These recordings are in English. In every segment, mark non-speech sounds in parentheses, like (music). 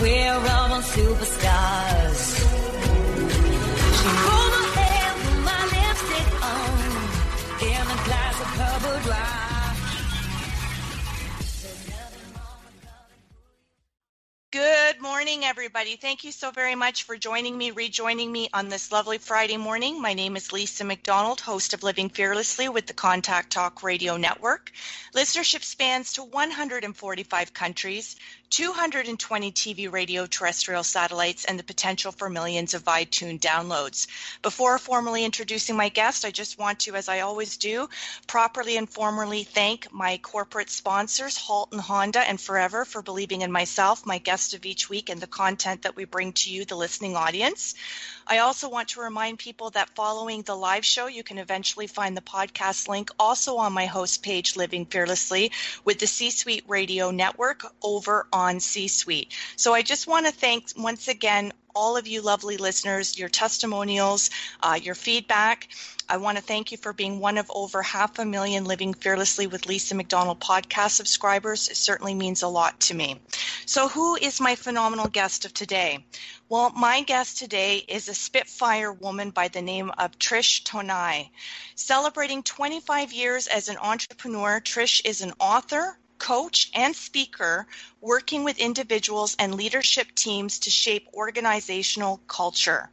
we're all superstars. She rolled my hair, my lipstick on, in a glass of purple dry. Good morning, everybody. Thank you so very much for joining me, rejoining me on this lovely Friday morning. My name is Lisa McDonald, host of Living Fearlessly with the Contact Talk Radio Network. Listenership spans to 145 countries, 220 TV, radio, terrestrial satellites, and the potential for millions of iTunes downloads. Before formally introducing my guest, I just want to, as I always do, properly and formally thank my corporate sponsors, Halton Honda and Forever, for believing in myself, my guest of each week, and the content that we bring to you, the listening audience. I also want to remind people that following the live show, you can eventually find the podcast link also on my host page, Living Fearlessly, with the C Suite Radio Network over on C Suite. So I just want to thank once again all of you lovely listeners, your testimonials, uh, your feedback. I want to thank you for being one of over half a million Living Fearlessly with Lisa McDonald podcast subscribers. It certainly means a lot to me. So, who is my phenomenal guest of today? Well, my guest today is a Spitfire woman by the name of Trish Tonai. Celebrating 25 years as an entrepreneur, Trish is an author, coach, and speaker working with individuals and leadership teams to shape organizational culture.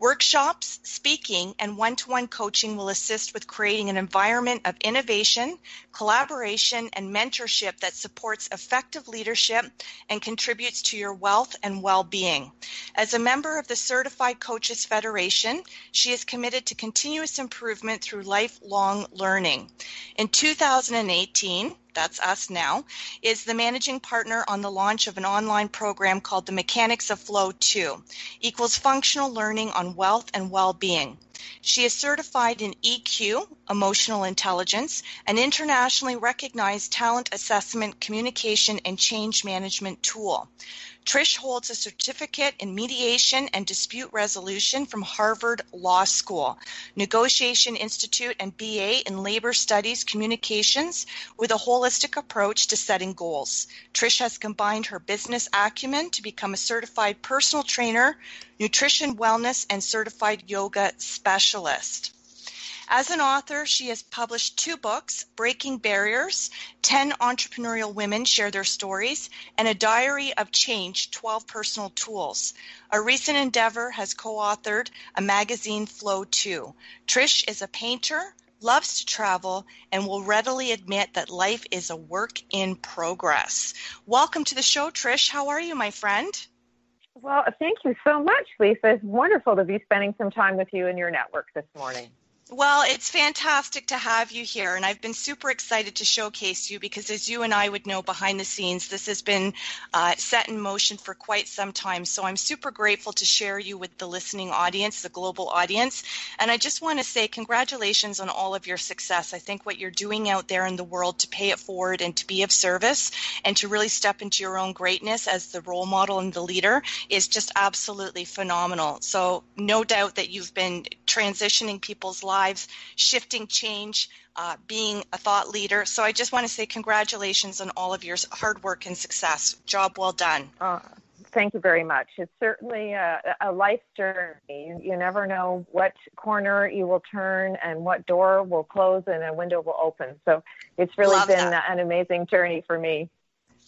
Workshops, speaking, and one to one coaching will assist with creating an environment of innovation, collaboration, and mentorship that supports effective leadership and contributes to your wealth and well being. As a member of the Certified Coaches Federation, she is committed to continuous improvement through lifelong learning. In 2018, that's us now, is the managing partner on the launch of an online program called the Mechanics of Flow 2, equals functional learning on wealth and well-being. She is certified in EQ, emotional intelligence, an internationally recognized talent assessment, communication, and change management tool. Trish holds a certificate in mediation and dispute resolution from Harvard Law School, Negotiation Institute, and BA in Labor Studies Communications with a holistic approach to setting goals. Trish has combined her business acumen to become a certified personal trainer, nutrition wellness, and certified yoga specialist. As an author, she has published two books Breaking Barriers 10 Entrepreneurial Women Share Their Stories, and A Diary of Change 12 Personal Tools. A recent endeavor has co authored a magazine, Flow 2. Trish is a painter, loves to travel, and will readily admit that life is a work in progress. Welcome to the show, Trish. How are you, my friend? Well, thank you so much, Lisa. It's wonderful to be spending some time with you and your network this morning. Well, it's fantastic to have you here, and I've been super excited to showcase you because, as you and I would know behind the scenes, this has been uh, set in motion for quite some time. So I'm super grateful to share you with the listening audience, the global audience. And I just want to say congratulations on all of your success. I think what you're doing out there in the world to pay it forward and to be of service and to really step into your own greatness as the role model and the leader is just absolutely phenomenal. So, no doubt that you've been transitioning people's lives lives, shifting change, uh, being a thought leader. So I just want to say congratulations on all of your hard work and success. Job well done. Uh, thank you very much. It's certainly a, a life journey. You, you, never know what corner you will turn and what door will close and a window will open. So it's really Love been that. an amazing journey for me.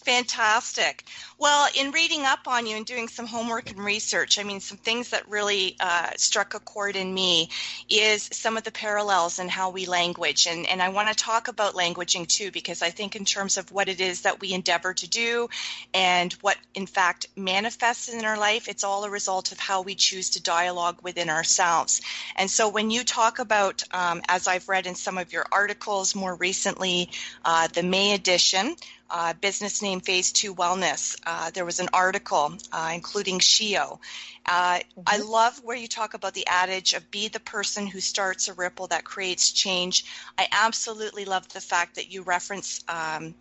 Fantastic. Well, in reading up on you and doing some homework and research, I mean, some things that really uh, struck a chord in me is some of the parallels in how we language. And, and I want to talk about languaging too, because I think, in terms of what it is that we endeavor to do and what, in fact, manifests in our life, it's all a result of how we choose to dialogue within ourselves. And so, when you talk about, um, as I've read in some of your articles more recently, uh, the May edition, uh, business name Phase 2 Wellness. Uh, there was an article uh, including SheEO. Uh, mm-hmm. I love where you talk about the adage of be the person who starts a ripple that creates change. I absolutely love the fact that you reference. Um,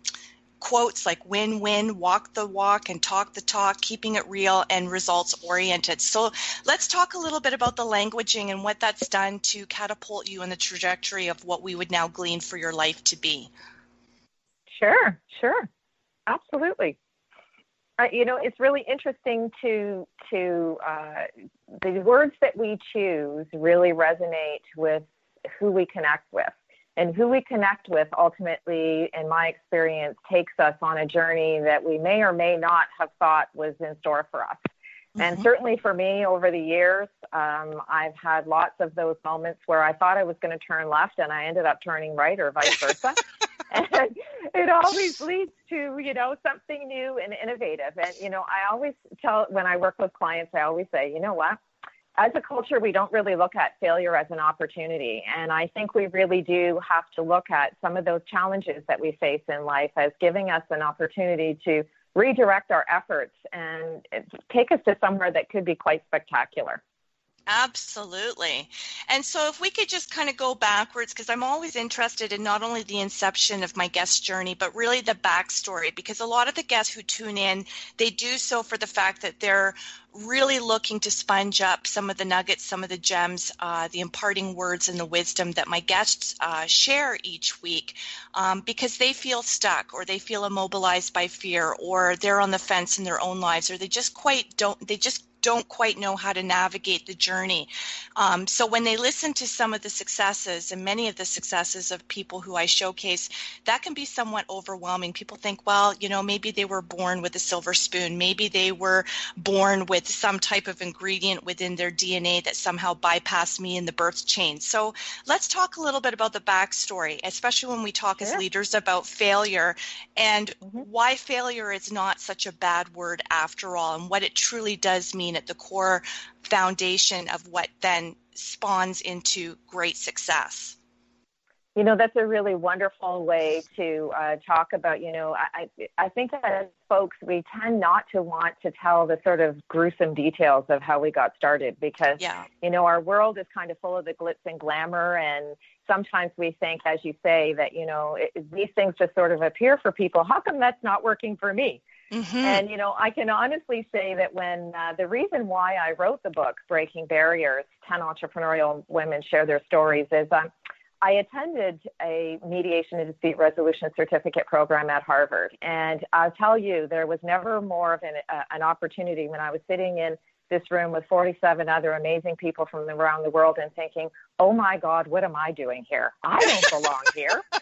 quotes like win win, walk the walk, and talk the talk, keeping it real and results oriented. So let's talk a little bit about the languaging and what that's done to catapult you in the trajectory of what we would now glean for your life to be. Sure, sure, absolutely. Uh, you know, it's really interesting to to uh, the words that we choose really resonate with who we connect with, and who we connect with ultimately, in my experience, takes us on a journey that we may or may not have thought was in store for us. Mm-hmm. And certainly for me, over the years, um, I've had lots of those moments where I thought I was going to turn left and I ended up turning right, or vice versa. (laughs) and it always (laughs) leads to you know something new and innovative. And you know i always tell when i work with clients i always say you know what? As a culture we don't really look at failure as an opportunity. And i think we really do have to look at some of those challenges that we face in life as giving us an opportunity to redirect our efforts and take us to somewhere that could be quite spectacular Absolutely. And so, if we could just kind of go backwards, because I'm always interested in not only the inception of my guest journey, but really the backstory. Because a lot of the guests who tune in, they do so for the fact that they're really looking to sponge up some of the nuggets, some of the gems, uh, the imparting words, and the wisdom that my guests uh, share each week um, because they feel stuck or they feel immobilized by fear or they're on the fence in their own lives or they just quite don't, they just don't quite know how to navigate the journey. Um, so when they listen to some of the successes and many of the successes of people who I showcase, that can be somewhat overwhelming. People think, well, you know, maybe they were born with a silver spoon, maybe they were born with some type of ingredient within their DNA that somehow bypassed me in the birth chain. So let's talk a little bit about the backstory, especially when we talk sure. as leaders about failure and mm-hmm. why failure is not such a bad word after all and what it truly does mean at the core foundation of what then spawns into great success. You know, that's a really wonderful way to uh, talk about, you know, I, I think as folks, we tend not to want to tell the sort of gruesome details of how we got started because, yeah. you know, our world is kind of full of the glitz and glamour. And sometimes we think, as you say, that, you know, it, these things just sort of appear for people. How come that's not working for me? Mm-hmm. And, you know, I can honestly say that when uh, the reason why I wrote the book, Breaking Barriers 10 Entrepreneurial Women Share Their Stories, is um, I attended a mediation and dispute resolution certificate program at Harvard. And I'll tell you, there was never more of an, uh, an opportunity when I was sitting in this room with 47 other amazing people from around the world and thinking, oh my God, what am I doing here? I don't belong here. (laughs)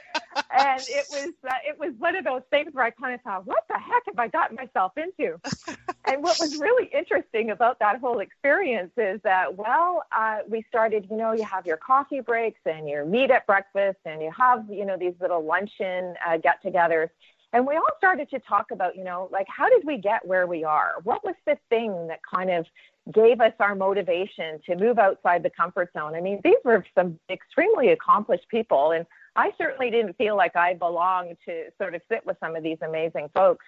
and it was uh, it was one of those things where I kind of thought, what the heck have I gotten myself into? (laughs) and what was really interesting about that whole experience is that, well, uh, we started, you know, you have your coffee breaks and your meet at breakfast and you have, you know, these little luncheon uh, get-togethers. And we all started to talk about, you know, like how did we get where we are? What was the thing that kind of gave us our motivation to move outside the comfort zone? I mean, these were some extremely accomplished people. And I certainly didn't feel like I belonged to sort of sit with some of these amazing folks.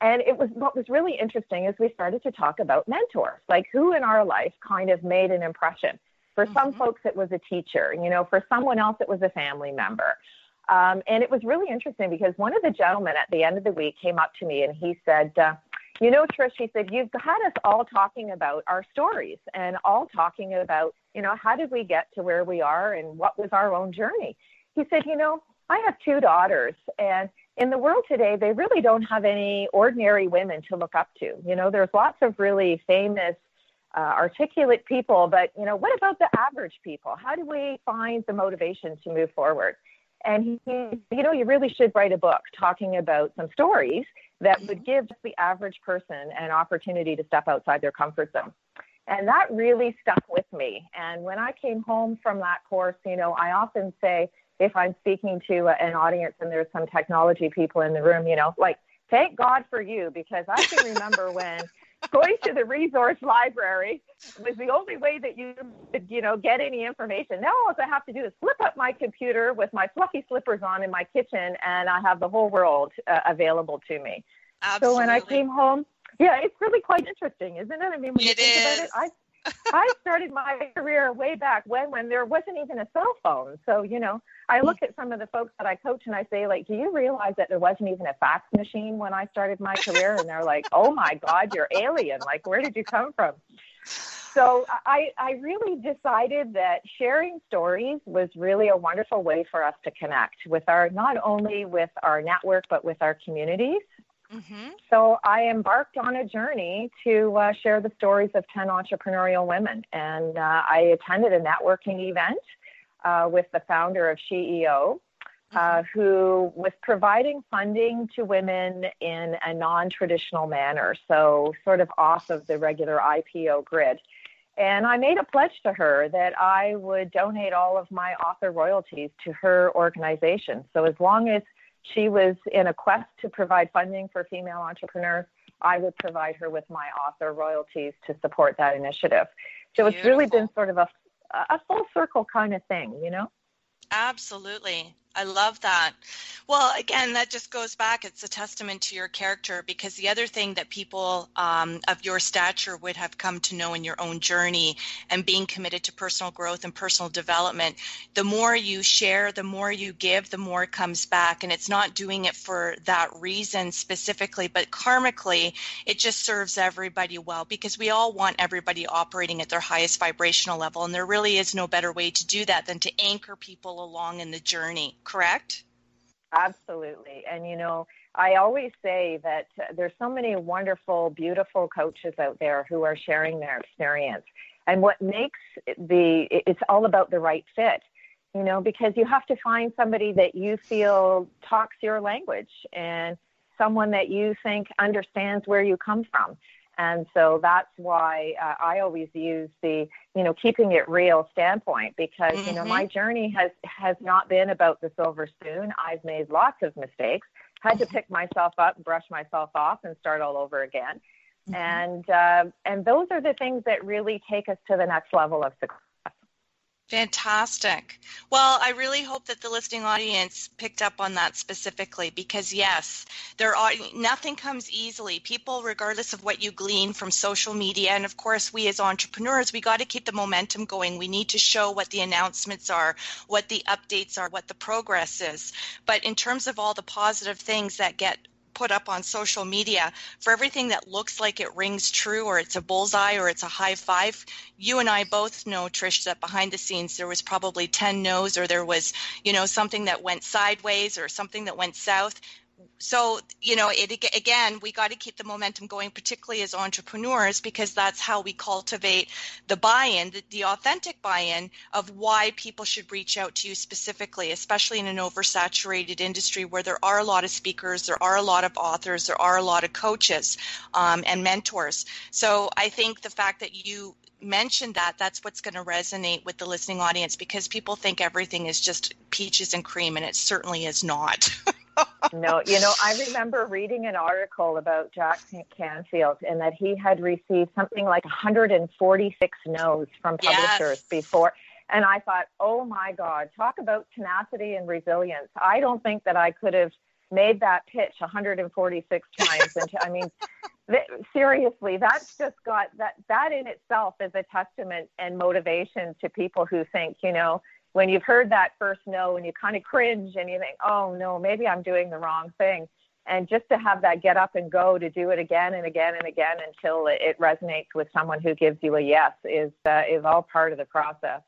And it was what was really interesting is we started to talk about mentors, like who in our life kind of made an impression. For mm-hmm. some folks, it was a teacher. You know, for someone else, it was a family member. Um, and it was really interesting because one of the gentlemen at the end of the week came up to me and he said, uh, You know, Trish, he said, You've had us all talking about our stories and all talking about, you know, how did we get to where we are and what was our own journey? He said, You know, I have two daughters and in the world today, they really don't have any ordinary women to look up to. You know, there's lots of really famous, uh, articulate people, but, you know, what about the average people? How do we find the motivation to move forward? And he, you know, you really should write a book talking about some stories that would mm-hmm. give the average person an opportunity to step outside their comfort zone. And that really stuck with me. And when I came home from that course, you know, I often say, if I'm speaking to an audience and there's some technology people in the room, you know, like, thank God for you, because I can remember when going to the resource library was the only way that you could, you know, get any information. Now all I have to do is flip up my computer with my fluffy slippers on in my kitchen, and I have the whole world uh, available to me. Absolutely. So when I came home, yeah, it's really quite interesting, isn't it? I mean, when you think is. about it, I started my career way back when when there wasn't even a cell phone. So, you know, I look at some of the folks that I coach and I say, like, do you realize that there wasn't even a fax machine when I started my career? And they're like, oh my God, you're alien. Like, where did you come from? So I, I really decided that sharing stories was really a wonderful way for us to connect with our, not only with our network, but with our communities. Hmm So I embarked on a journey to uh, share the stories of 10 entrepreneurial women. And uh, I attended a networking event uh, with the founder of SheEO, uh, who was providing funding to women in a non traditional manner, so sort of off of the regular IPO grid. And I made a pledge to her that I would donate all of my author royalties to her organization. So as long as she was in a quest to provide funding for female entrepreneurs, I would provide her with my author royalties to support that initiative. So it's really been sort of a, a full circle kind of thing, you know? Absolutely. I love that. Well, again, that just goes back. It's a testament to your character because the other thing that people um, of your stature would have come to know in your own journey and being committed to personal growth and personal development, the more you share, the more you give, the more comes back. And it's not doing it for that reason specifically, but karmically, it just serves everybody well because we all want everybody operating at their highest vibrational level. And there really is no better way to do that than to anchor people along in the journey, correct? Absolutely. And, you know, I always say that there's so many wonderful, beautiful coaches out there who are sharing their experience. And what makes the, it's all about the right fit, you know, because you have to find somebody that you feel talks your language and someone that you think understands where you come from. And so that's why uh, I always use the, you know, keeping it real standpoint because, you know, Mhm. my journey has, has not been about the silver spoon. I've made lots of mistakes, had to pick myself up, brush myself off and start all over again. And, uh, and those are the things that really take us to the next level of success. Fantastic. Well, I really hope that the listening audience picked up on that specifically because yes, there are nothing comes easily. People regardless of what you glean from social media and of course we as entrepreneurs, we got to keep the momentum going. We need to show what the announcements are, what the updates are, what the progress is. But in terms of all the positive things that get put up on social media for everything that looks like it rings true or it's a bullseye or it's a high five you and i both know trish that behind the scenes there was probably 10 no's or there was you know something that went sideways or something that went south so you know it again we got to keep the momentum going particularly as entrepreneurs because that's how we cultivate the buy-in the, the authentic buy-in of why people should reach out to you specifically especially in an oversaturated industry where there are a lot of speakers there are a lot of authors there are a lot of coaches um, and mentors. So i think the fact that you mentioned that that's what's going to resonate with the listening audience because people think everything is just peaches and cream and it certainly is not (laughs) no, you know, I remember reading an article about Jack Canfield and that he had received something like 146 no's from publishers Yes. before. And I thought, oh my God, talk about tenacity and resilience. I don't think that I could have made that pitch 146 (laughs) times. and I mean, th- seriously, that's just got that, that in itself is a testament and motivation to people who think, you know, when you've heard that first no and you kind of cringe and you think, oh no, maybe I'm doing the wrong thing. And just to have that get up and go to do it again and again and again until it, resonates with someone who gives you a yes is uh, is all part of the process.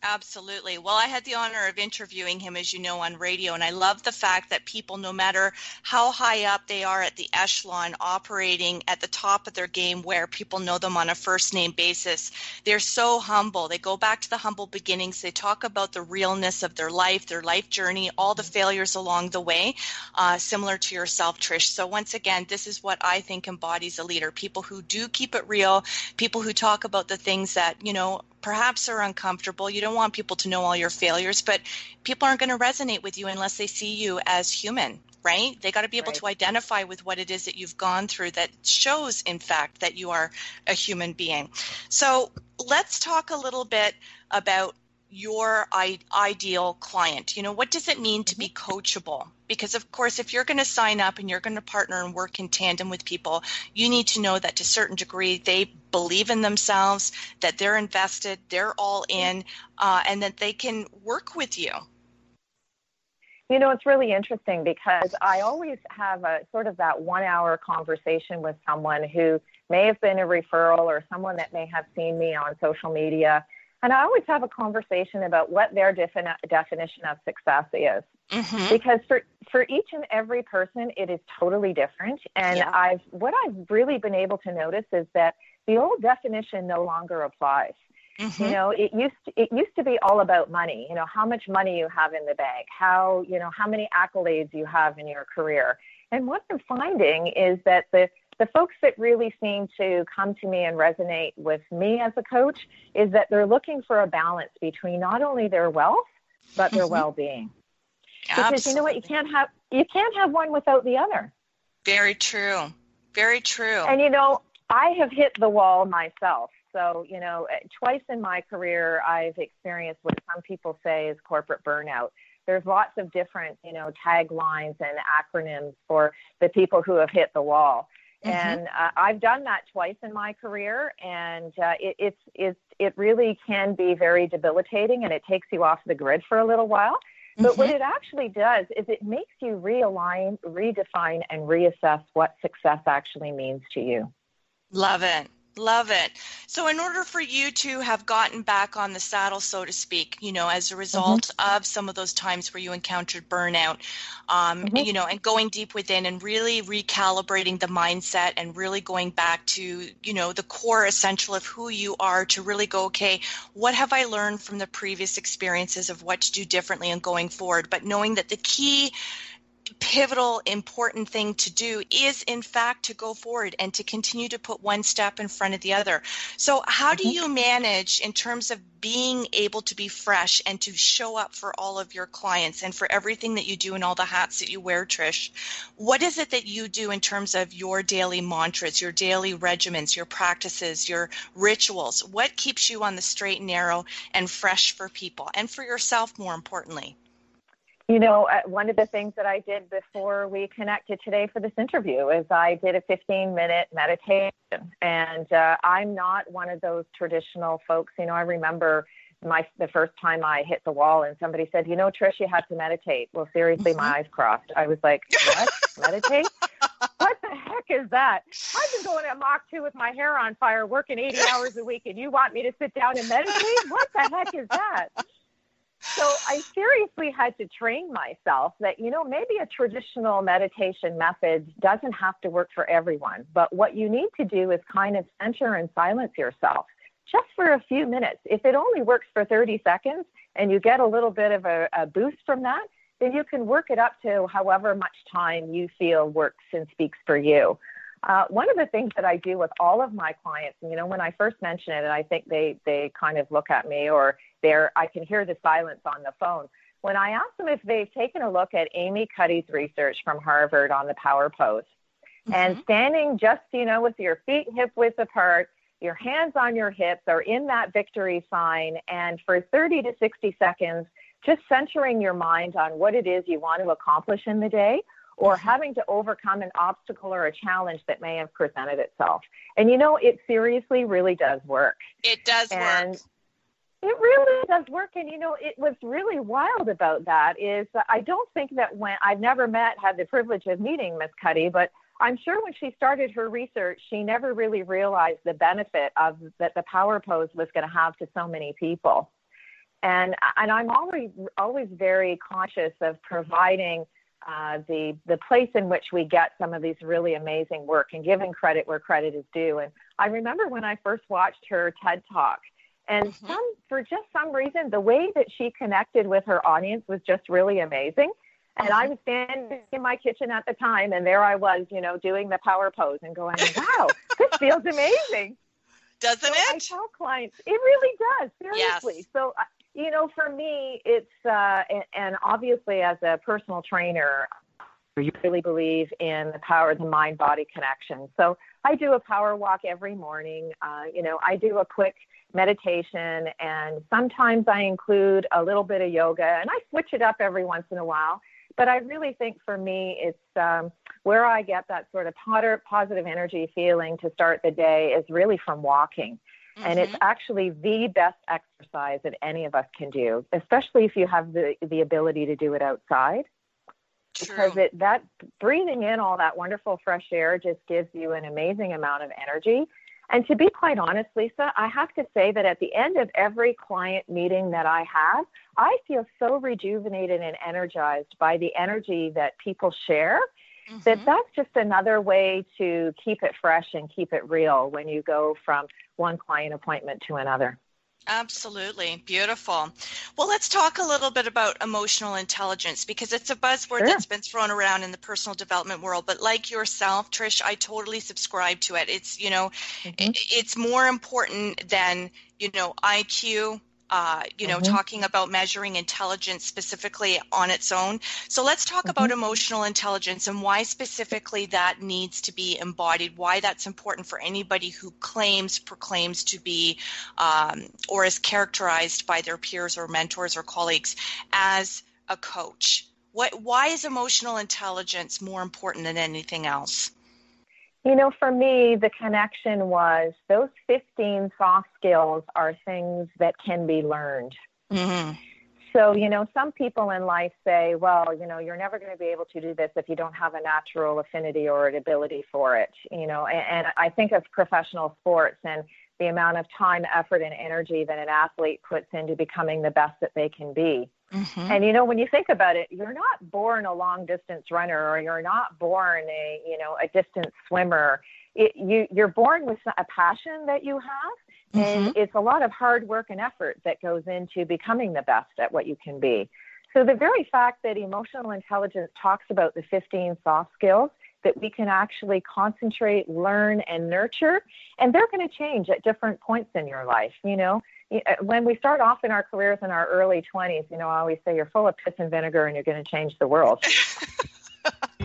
Absolutely. Well, I had the honor of interviewing him, as you know, on radio, and I love the fact that people, no matter how high up they are at the echelon, operating at the top of their game where people know them on a first name basis, they're so humble. They go back to the humble beginnings. They talk about the realness of their life, their life journey, all the failures along the way, uh, similar to yourself, Trish. So, once again, this is what I think embodies a leader people who do keep it real, people who talk about the things that, you know, perhaps are uncomfortable. You don't want people to know all your failures, but people aren't going to resonate with you unless they see you as human. right? They got to be able Right. to identify with what it is that you've gone through that shows, in fact, that you are a human being. So let's talk a little bit about your I- ideal client. You know, what does it mean to be coachable? Because, of course, if you're going to sign up and you're going to partner and work in tandem with people, you need to know that to a certain degree they believe in themselves, that they're invested, they're all in, uh, and that they can work with you. You know, it's really interesting because I always have a sort of that one hour conversation with someone who may have been a referral or someone that may have seen me on social media. And I always have a conversation about what their defini- definition of success is. Mm-hmm. Because for, for each and every person, it is totally different. And Yeah. I've, what I've really been able to notice is that the old definition no longer applies. Mm-hmm. You know, it used to, it used to be all about money. You know, how much money you have in the bank, how you know how many accolades you have in your career. And what I'm finding is that the the folks that really seem to come to me and resonate with me as a coach is that they're looking for a balance between not only their wealth but their Mhm. well-being. Because you know what, you can't have you can't have one without the other. Very true. Very true. And you know, I have hit the wall myself. So, you know, eh, twice in my career, I've experienced what some people say is corporate burnout. There's lots of different, you know, taglines and acronyms for the people who have hit the wall. Mhm. And uh, I've done that twice in my career, and uh, it, it's it's it really can be very debilitating, and it takes you off the grid for a little while. But what Mhm. it actually does is it makes you realign, redefine, and reassess what success actually means to you. Love it. Love it. So, in order for you to have gotten back on the saddle, so to speak, you know, as a result of some of those times where you encountered burnout, um, Mhm. you know, and going deep within and really recalibrating the mindset and really going back to, you know, the core essential of who you are to really go, okay, what have I learned from the previous experiences of what to do differently and going forward? But knowing that the key pivotal important thing to do is in fact to go forward and to continue to put one step in front of the other. So how do Mhm. you manage in terms of being able to be fresh and to show up for all of your clients and for everything that you do and all the hats that you wear trish? What is it that you do in terms of your daily mantras your daily regimens your practices your rituals? What keeps you on the straight and narrow and fresh for people and for yourself more importantly You know, uh, one of the things that I did before we connected today for this interview is I did a 15 minute meditation. And uh, I'm not one of those traditional folks. You know, I remember my the first time I hit the wall and somebody said, you know, Trish, you have to meditate. Well, seriously, my eyes crossed. I was like, (laughs) what? meditate? What the heck is that? I've been going at Mach 2 with my hair on fire, working 80 hours a week, and you want me to sit down and meditate? What the heck is that? So I seriously had to train myself that, you know, maybe a traditional meditation method doesn't have to work for everyone. But what you need to do is kind of center and silence yourself just for a few minutes. If it only works for 30 seconds and you get a little bit of a, a boost from that, then you can work it up to however much time you feel works and speaks for you. Uh, one of the things that I do with all of my clients, you know, when I first mention it, and I think they they kind of look at me, or they're I can hear the silence on the phone. When I ask them if they've taken a look at Amy Cuddy's research from Harvard on the power pose, mm-hmm. and standing just you know with your feet hip width apart, your hands on your hips, or in that victory sign, and for 30 to 60 seconds, just centering your mind on what it is you want to accomplish in the day or mm-hmm. having to overcome an obstacle or a challenge that may have presented itself. And you know, it seriously really does work. it does And work it really does work. And you know, it was really wild about that is I don't think that when I've never met, had the privilege of meeting Miss Cuddy, but I'm sure when she started her research, she never really realized the benefit of that the power pose was going to have to so many people. And and I'm always always very conscious of providing uh, the the place in which we get some of these really amazing work and giving credit where credit is due. And I remember when I first watched her TED talk, and Mhm. some for just some reason, the way that she connected with her audience was just really amazing. And I was standing in my kitchen at the time, and there I was, you know, doing the power pose and going, (laughs) "Wow, this feels amazing." doesn't So I it tell clients, it really does, seriously. Yes. So, uh, you know, for me, it's, uh, and, and obviously as a personal trainer, you really believe in the power of the mind body connection. So I do a power walk every morning. Uh, you know, I do a quick meditation, and sometimes I include a little bit of yoga, and I switch it up every once in a while. But I really think for me, it's um, where I get that sort of positive energy feeling to start the day is really from walking. Mm-hmm. And it's mm-hmm. actually the best exercise that any of us can do, especially if you have the, the ability to do it outside. True. Because it, that breathing in all that wonderful fresh air just gives you an amazing amount of energy. And to be quite honest, Lisa, I have to say that at the end of every client meeting that I have, I feel so rejuvenated and energized by the energy that people share mm-hmm. that that's just another way to keep it fresh and keep it real when you go from one client appointment to another. Absolutely. Beautiful. Well, let's talk a little bit about emotional intelligence because it's a buzzword sure. that's been thrown around in the personal development world. But like yourself, Trish, I totally subscribe to it. It's, you know, mm-hmm. it's more important than, you know, IQ, uh, you know, mm-hmm. talking about measuring intelligence specifically on its own. So let's talk mm-hmm. about emotional intelligence and why specifically that needs to be embodied, why that's important for anybody who claims, proclaims to be, um, or is characterized by their peers or mentors or colleagues as a coach. What, why is emotional intelligence more important than anything else? You know, for me, the connection was those 15 soft skills are things that can be learned. Mm-hmm. So, you know, some people in life say, well, you know, you're never going to be able to do this if you don't have a natural affinity or an ability for it, you know. And, and I think of professional sports and the amount of time, effort, and energy that an athlete puts into becoming the best that they can be. Mm-hmm. And you know, when you think about it, you're not born a long distance runner, or you're not born a you know a distance swimmer. It, you you're born with a passion that you have, and mm-hmm. it's a lot of hard work and effort that goes into becoming the best at what you can be. So the very fact that emotional intelligence talks about the 15 soft skills that we can actually concentrate, learn, and nurture, and they're going to change at different points in your life. You know, when we start off in our careers in our early 20s, you know, I always say you're full of piss and vinegar and you're going to change the world. (laughs)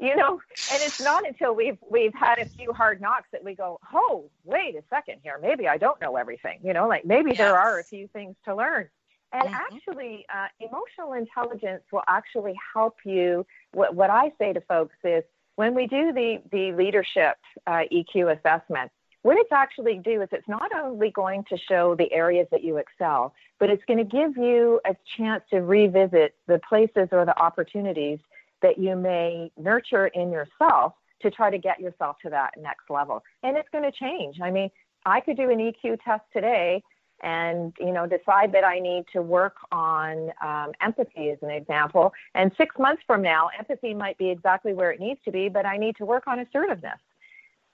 you know, and it's not until we've we've had a few hard knocks that we go, "Oh, wait a second here. Maybe I don't know everything." You know, like maybe yes. there are a few things to learn. And mm-hmm. actually, uh, emotional intelligence will actually help you. What, what I say to folks is when we do the, the leadership uh, EQ assessment, what it's actually do is it's not only going to show the areas that you excel, but it's going to give you a chance to revisit the places or the opportunities that you may nurture in yourself to try to get yourself to that next level. And it's going to change. I mean, I could do an EQ test today and you know decide that I need to work on um, empathy as an example. And six months from now, empathy might be exactly where it needs to be, but I need to work on assertiveness.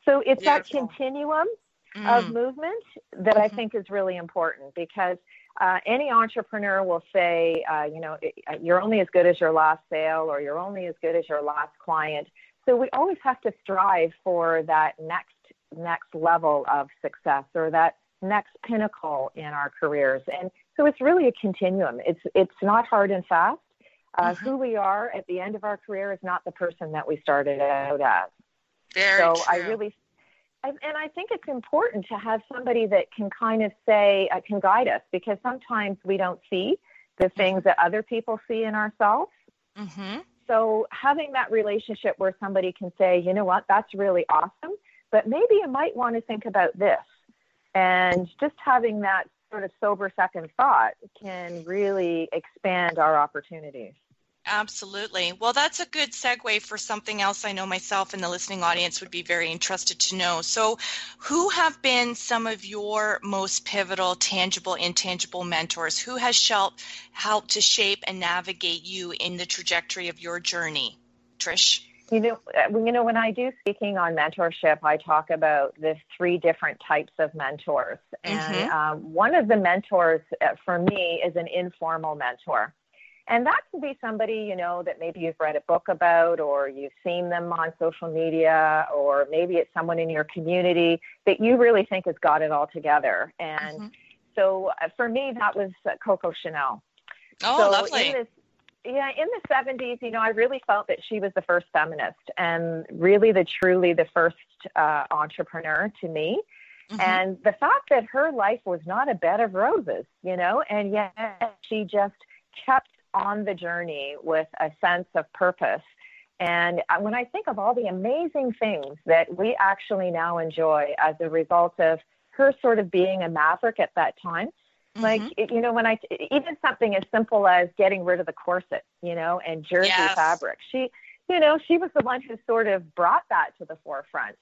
So it's Beautiful. that continuum mm. of movement that mm-hmm. I think is really important because uh, any entrepreneur will say, uh, you know, you're only as good as your last sale or you're only as good as your last client. So we always have to strive for that next next level of success or that next pinnacle in our careers. And so it's really a continuum. It's it's not hard and fast. Uh, mm-hmm. Who we are at the end of our career is not the person that we started out as. Very so true. I really, and I think it's important to have somebody that can kind of say, uh, can guide us because sometimes we don't see the mm-hmm. things that other people see in ourselves. Mm-hmm. So having that relationship where somebody can say, you know what, that's really awesome, but maybe you might want to think about this. And just having that sort of sober second thought can really expand our opportunities. Absolutely. Well, that's a good segue for something else I know myself and the listening audience would be very interested to know. So, who have been some of your most pivotal, tangible, intangible mentors? Who has helped helped to shape and navigate you in the trajectory of your journey? Trish? You know, uh, you know, when I do speaking on mentorship, I talk about the three different types of mentors, and mm-hmm. um, one of the mentors uh, for me is an informal mentor. And that can be somebody, you know, that maybe you've read a book about or you've seen them on social media or maybe it's someone in your community that you really think has got it all together. And mm-hmm. so uh, for me, that was uh, Coco Chanel. Oh, so lovely. This, yeah, in the 70s, you know, I really felt that she was the first feminist and really the truly the first uh, entrepreneur to me. Mm-hmm. And the fact that her life was not a bed of roses, you know, and yet she just kept on the journey with a sense of purpose. And when I think of all the amazing things that we actually now enjoy as a result of her sort of being a maverick at that time, Mm-hmm. Like you know, when I even something as simple as getting rid of the corset, you know, and jersey yes. fabric. She, you know, she was the one who sort of brought that to the forefront.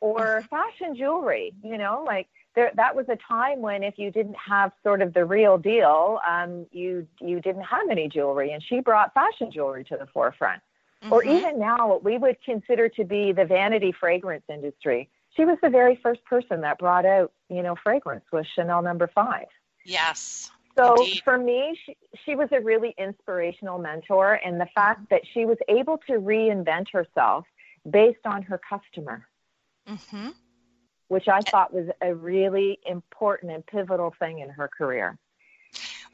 Or mm-hmm. fashion jewelry, you know, like there that was a time when if you didn't have sort of the real deal, um, you you didn't have any jewelry, and she brought fashion jewelry to the forefront. Mm-hmm. Or even now, what we would consider to be the vanity fragrance industry. She was the very first person that brought out, you know, fragrance with Chanel Number no. Five. Yes. So indeed. for me, she, she was a really inspirational mentor, and the fact that she was able to reinvent herself based on her customer, mm-hmm. Which I thought was a really important and pivotal thing in her career.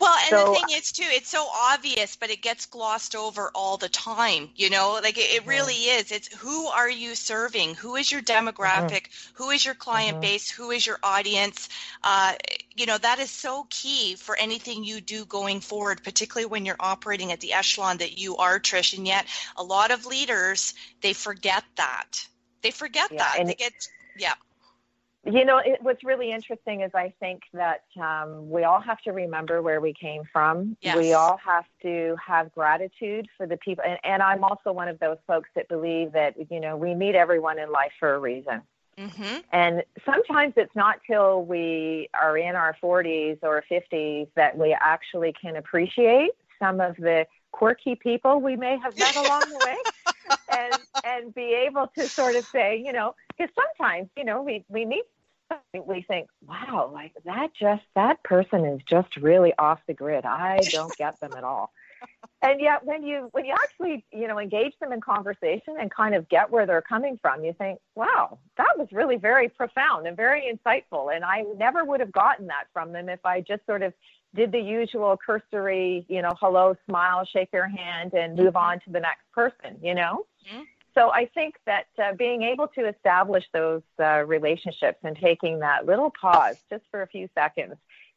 Well, and so, the thing is too, it's so obvious, but it gets glossed over all the time. You know, like it, it really is. It's who are you serving? Who is your demographic? Mm-hmm. Who is your client mm-hmm. base? Who is your audience? Uh, you know, that is so key for anything you do going forward, particularly when you're operating at the echelon that you are, Trish. And yet, a lot of leaders they forget that. They forget yeah, that. They get yeah. You know, it, what's really interesting is I think that um, we all have to remember where we came from. Yes. We all have to have gratitude for the people. And, and, I'm also one of those folks that believe that, you know, we meet everyone in life for a reason. Mm-hmm. And sometimes it's not till we are in our 40s or 50s that we actually can appreciate some of the quirky people we may have met (laughs) along the way. and and be able to sort of say, you know, because sometimes, you know, we we meet we think, wow, like that just that person is just really off the grid. I don't get them at all. And yet when you when you actually, you know, engage them in conversation and kind of get where they're coming from, you think, wow, that was really very profound and very insightful. And I never would have gotten that from them if I just sort of did the usual cursory, you know, hello, smile, shake your hand and move on to the next person, you know? Mm-hmm so I think that uh, being able to establish those uh, relationships and taking that little pause just for a few seconds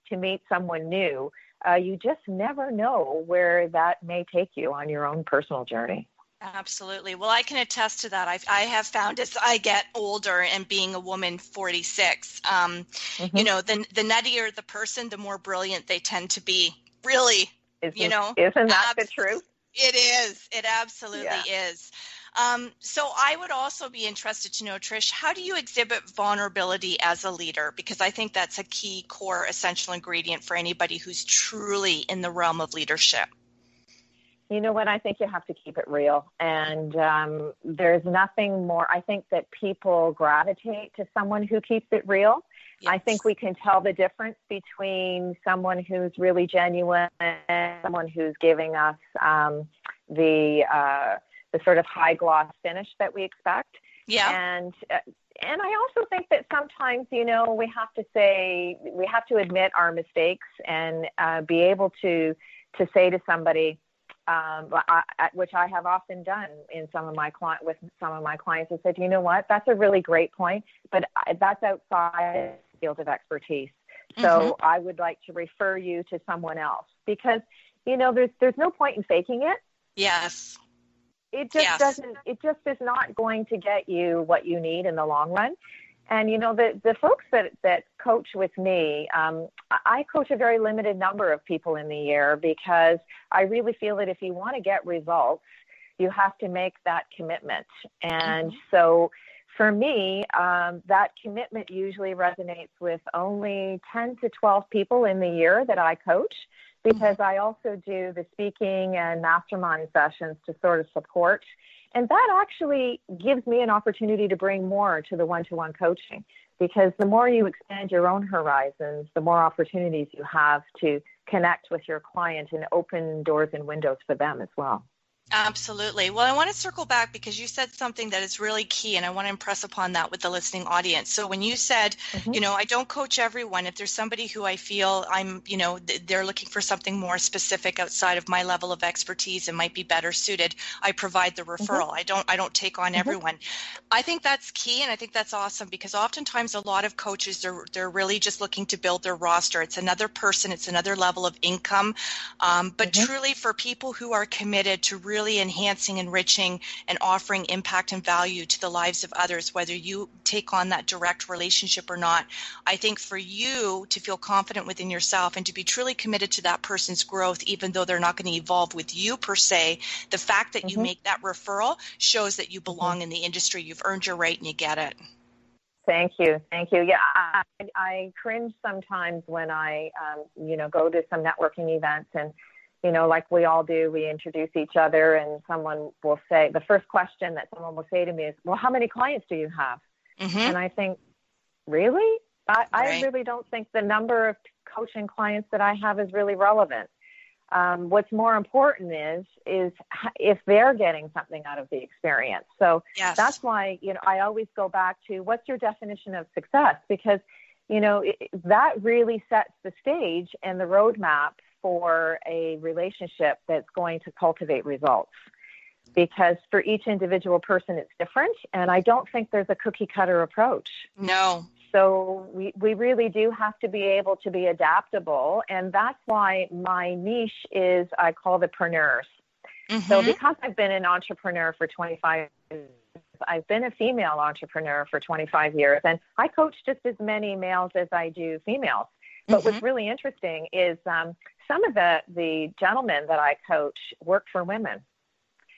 to meet someone new, uh, you just never know where that may take you on your own personal journey. Absolutely. Well, I can attest to that. I've, I have found as I get older and being a woman 46, um, mm-hmm. you know, the, the nuttier the person, the more brilliant they tend to be. Really, isn't, you know, isn't that abs- the truth? It is. It absolutely yeah. is. Um, so I would also be interested to know, Trish, how do you exhibit vulnerability as a leader? Because I think that's a key, core, essential ingredient for anybody who's truly in the realm of leadership. You know what? I think you have to keep it real. And um, there's nothing more. I think that people gravitate to someone who keeps it real. Yes. I think we can tell the difference between someone who's really genuine and someone who's giving us um, the uh, the sort of high gloss finish that we expect. Yeah. And uh, and I also think that sometimes you know we have to say we have to admit our mistakes and uh, be able to to say to somebody. Um, I, which I have often done in some of my client with some of my clients, and said, you know what, that's a really great point, but that's outside the field of expertise. So mm-hmm. I would like to refer you to someone else because you know there's there's no point in faking it. Yes it just yes. doesn't it just is not going to get you what you need in the long run and you know the the folks that that coach with me um, i coach a very limited number of people in the year because i really feel that if you want to get results you have to make that commitment and mm-hmm. so for me, um, that commitment usually resonates with only 10 to 12 people in the year that I coach because I also do the speaking and mastermind sessions to sort of support. And that actually gives me an opportunity to bring more to the one to one coaching because the more you expand your own horizons, the more opportunities you have to connect with your client and open doors and windows for them as well. Absolutely. Well, I want to circle back because you said something that is really key, and I want to impress upon that with the listening audience. So, when you said, mm-hmm. you know, I don't coach everyone, if there's somebody who I feel I'm, you know, they're looking for something more specific outside of my level of expertise and might be better suited, I provide the mm-hmm. referral. Mm-hmm. I don't, I don't take on mm-hmm. everyone. I think that's key, and I think that's awesome because oftentimes a lot of coaches they're they're really just looking to build their roster. It's another person, it's another level of income, um, but mm-hmm. truly for people who are committed to really really enhancing, enriching, and offering impact and value to the lives of others, whether you take on that direct relationship or not. I think for you to feel confident within yourself and to be truly committed to that person's growth, even though they're not going to evolve with you per se, the fact that mm-hmm. you make that referral shows that you belong mm-hmm. in the industry. You've earned your right and you get it. Thank you, thank you. Yeah, I, I cringe sometimes when I, um, you know, go to some networking events and you know, like we all do, we introduce each other, and someone will say, the first question that someone will say to me is, Well, how many clients do you have? Mm-hmm. And I think, Really? I, right. I really don't think the number of coaching clients that I have is really relevant. Um, what's more important is is if they're getting something out of the experience. So yes. that's why you know I always go back to what's your definition of success because you know it, that really sets the stage and the roadmap for a relationship that's going to cultivate results because for each individual person it's different and i don't think there's a cookie cutter approach no so we, we really do have to be able to be adaptable and that's why my niche is i call the preneurs mm-hmm. so because i've been an entrepreneur for 25 years I've been a female entrepreneur for 25 years and I coach just as many males as I do females. But mm-hmm. what's really interesting is um, some of the the gentlemen that I coach work for women.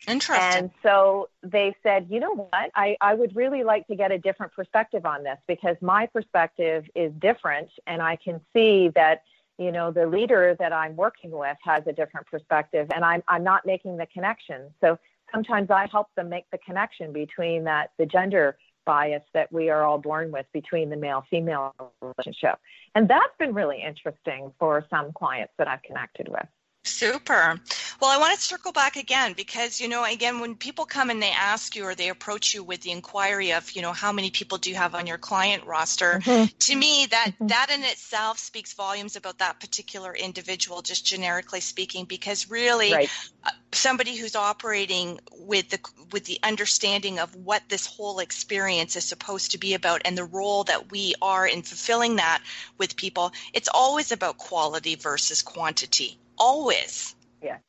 Interesting. And so they said, you know what, I, I would really like to get a different perspective on this because my perspective is different and I can see that, you know, the leader that I'm working with has a different perspective and I'm I'm not making the connection. So sometimes I help them make the connection between that the gender bias that we are all born with between the male female relationship. And that's been really interesting for some clients that I've connected with. Super. Well, I want to circle back again because, you know, again, when people come and they ask you or they approach you with the inquiry of, you know, how many people do you have on your client roster, mm-hmm. to me, that mm-hmm. that in itself speaks volumes about that particular individual, just generically speaking, because really, right. uh, somebody who's operating with the with the understanding of what this whole experience is supposed to be about and the role that we are in fulfilling that with people, it's always about quality versus quantity always. Yes.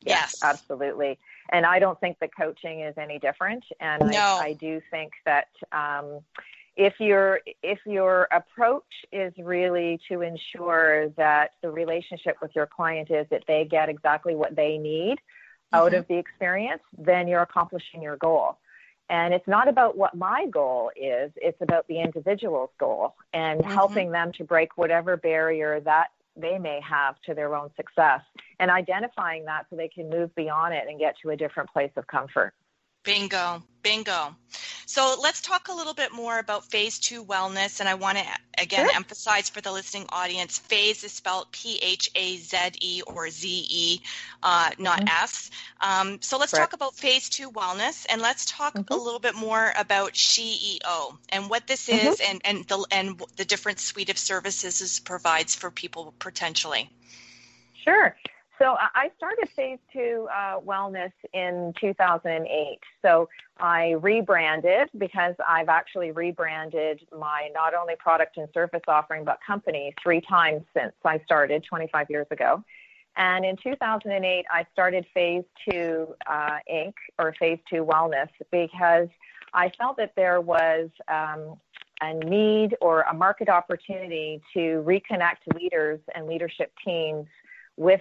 Yes, yes. absolutely. And I don't think the coaching is any different. And no. I, I do think that um, if your if your approach is really to ensure that the relationship with your client is that they get exactly what they need mm-hmm. out of the experience, then you're accomplishing your goal. And it's not about what my goal is, it's about the individual's goal and mm-hmm. helping them to break whatever barrier that they may have to their own success and identifying that so they can move beyond it and get to a different place of comfort. Bingo, bingo. So let's talk a little bit more about Phaze two wellness. And I want to again sure. emphasize for the listening audience phase is spelled P H A Z E or Z E, uh, not mm-hmm. S. Um, so let's Correct. talk about Phaze two wellness and let's talk mm-hmm. a little bit more about SheEO and what this mm-hmm. is and, and, the, and the different suite of services this provides for people potentially. Sure. So I started Phaze two uh, wellness in 2008. So I rebranded because I've actually rebranded my not only product and service offering, but company three times since I started 25 years ago. And in 2008, I started Phaze Two uh, Inc. or Phaze Two Wellness because I felt that there was um, a need or a market opportunity to reconnect leaders and leadership teams with